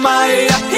Maya